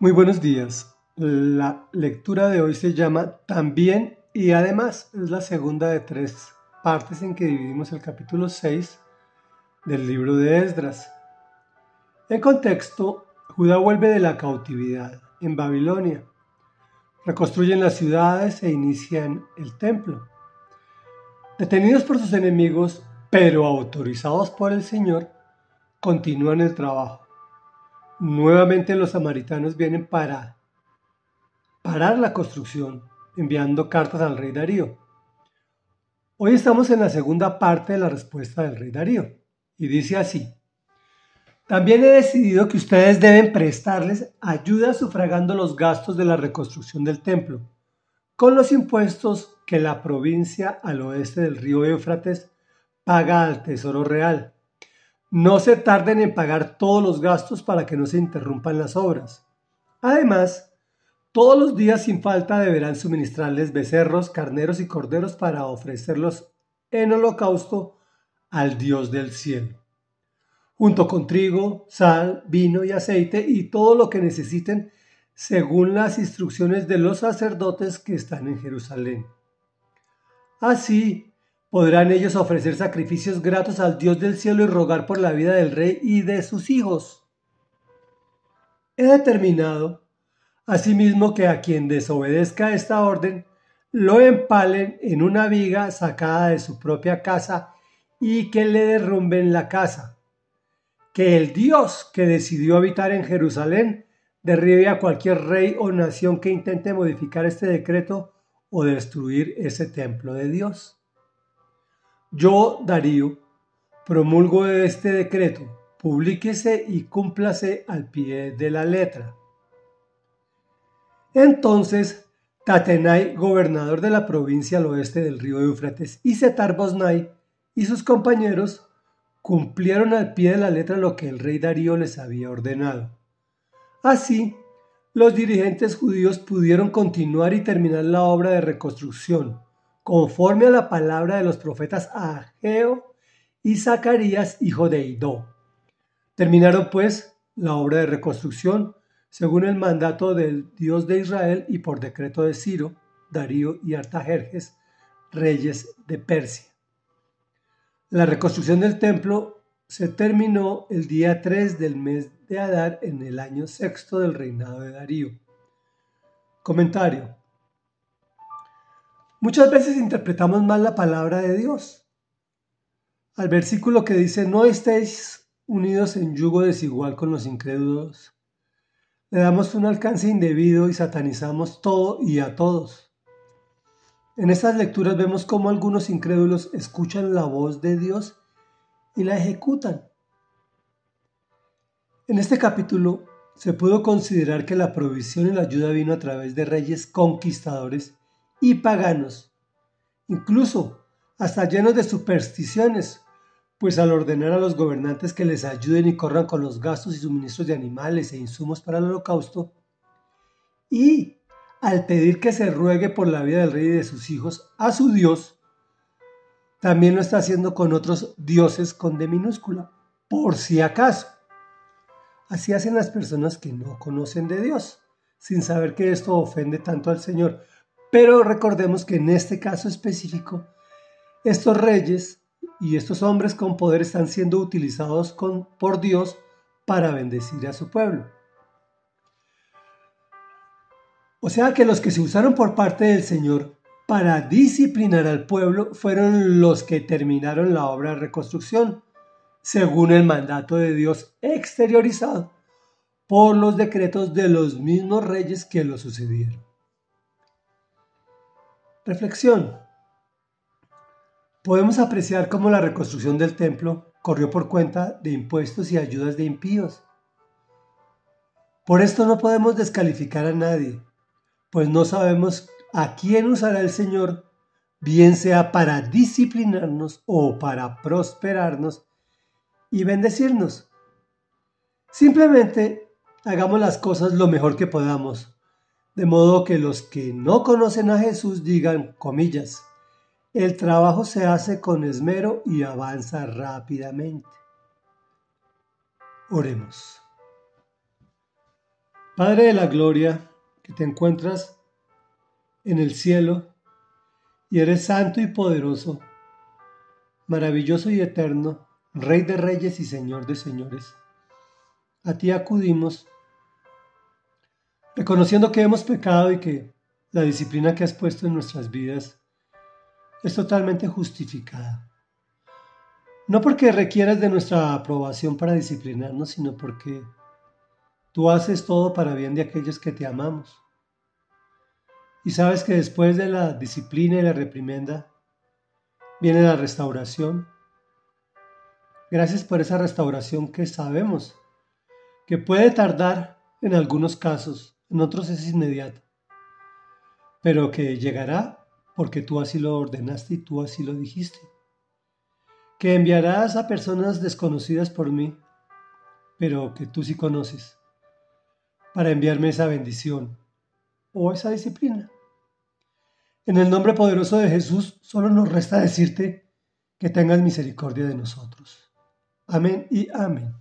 Muy buenos días. La lectura de hoy se llama También y además es la segunda de tres partes en que dividimos el capítulo 6 del libro de Esdras. En contexto, Judá vuelve de la cautividad en Babilonia, reconstruyen las ciudades e inician el templo. Detenidos por sus enemigos, pero autorizados por el Señor, continúan el trabajo. Nuevamente los samaritanos vienen para parar la construcción, enviando cartas al rey Darío. Hoy estamos en la segunda parte de la respuesta del rey Darío, y dice así. También he decidido que ustedes deben prestarles ayuda sufragando los gastos de la reconstrucción del templo, con los impuestos que la provincia al oeste del río Éufrates paga al Tesoro Real no se tarden en pagar todos los gastos para que no se interrumpan las obras. Además, todos los días sin falta deberán suministrarles becerros, carneros y corderos para ofrecerlos en holocausto al Dios del cielo, junto con trigo, sal, vino y aceite y todo lo que necesiten según las instrucciones de los sacerdotes que están en Jerusalén. Así, podrán ellos ofrecer sacrificios gratos al Dios del cielo y rogar por la vida del rey y de sus hijos. He determinado, asimismo, que a quien desobedezca esta orden, lo empalen en una viga sacada de su propia casa y que le derrumben la casa. Que el Dios que decidió habitar en Jerusalén derribe a cualquier rey o nación que intente modificar este decreto o destruir ese templo de Dios. Yo, Darío, promulgo este decreto, publíquese y cúmplase al pie de la letra. Entonces, Tatenai, gobernador de la provincia al oeste del río Éufrates, y Setar Bosnai y sus compañeros cumplieron al pie de la letra lo que el rey Darío les había ordenado. Así, los dirigentes judíos pudieron continuar y terminar la obra de reconstrucción, conforme a la palabra de los profetas Ageo y Zacarías, hijo de Idó. Terminaron pues la obra de reconstrucción según el mandato del Dios de Israel y por decreto de Ciro, Darío y Artajerjes, reyes de Persia. La reconstrucción del templo se terminó el día 3 del mes de Adar en el año sexto del reinado de Darío. Comentario. Muchas veces interpretamos mal la palabra de Dios. Al versículo que dice, no estéis unidos en yugo desigual con los incrédulos, le damos un alcance indebido y satanizamos todo y a todos. En estas lecturas vemos cómo algunos incrédulos escuchan la voz de Dios y la ejecutan. En este capítulo se pudo considerar que la provisión y la ayuda vino a través de reyes conquistadores y paganos, incluso hasta llenos de supersticiones, pues al ordenar a los gobernantes que les ayuden y corran con los gastos y suministros de animales e insumos para el holocausto, y al pedir que se ruegue por la vida del rey y de sus hijos a su Dios, también lo está haciendo con otros dioses con D minúscula, por si acaso. Así hacen las personas que no conocen de Dios, sin saber que esto ofende tanto al Señor, pero recordemos que en este caso específico, estos reyes y estos hombres con poder están siendo utilizados por Dios para bendecir a su pueblo. O sea que los que se usaron por parte del Señor para disciplinar al pueblo fueron los que terminaron la obra de reconstrucción, según el mandato de Dios exteriorizado por los decretos de los mismos reyes que lo sucedieron. Reflexión. Podemos apreciar cómo la reconstrucción del templo corrió por cuenta de impuestos y ayudas de impíos. Por esto no podemos descalificar a nadie, pues no sabemos a quién usará el Señor, bien sea para disciplinarnos o para prosperarnos y bendecirnos. Simplemente hagamos las cosas lo mejor que podamos de modo que los que no conocen a Jesús digan, comillas, el trabajo se hace con esmero y avanza rápidamente. Oremos. Padre de la Gloria, que te encuentras en el cielo y eres santo y poderoso, maravilloso y eterno, Rey de reyes y Señor de señores. A ti acudimos, reconociendo que hemos pecado y que la disciplina que has puesto en nuestras vidas es totalmente justificada. No porque requieras de nuestra aprobación para disciplinarnos, sino porque tú haces todo para bien de aquellos que te amamos. Y sabes que después de la disciplina y la reprimenda viene la restauración. Gracias por esa restauración que sabemos que puede tardar en algunos casos, en otros es inmediata, pero que llegará porque tú así lo ordenaste y tú así lo dijiste. Que enviarás a personas desconocidas por mí, pero que tú sí conoces, para enviarme esa bendición o esa disciplina. En el nombre poderoso de Jesús, solo nos resta decirte que tengas misericordia de nosotros. Amén y amén.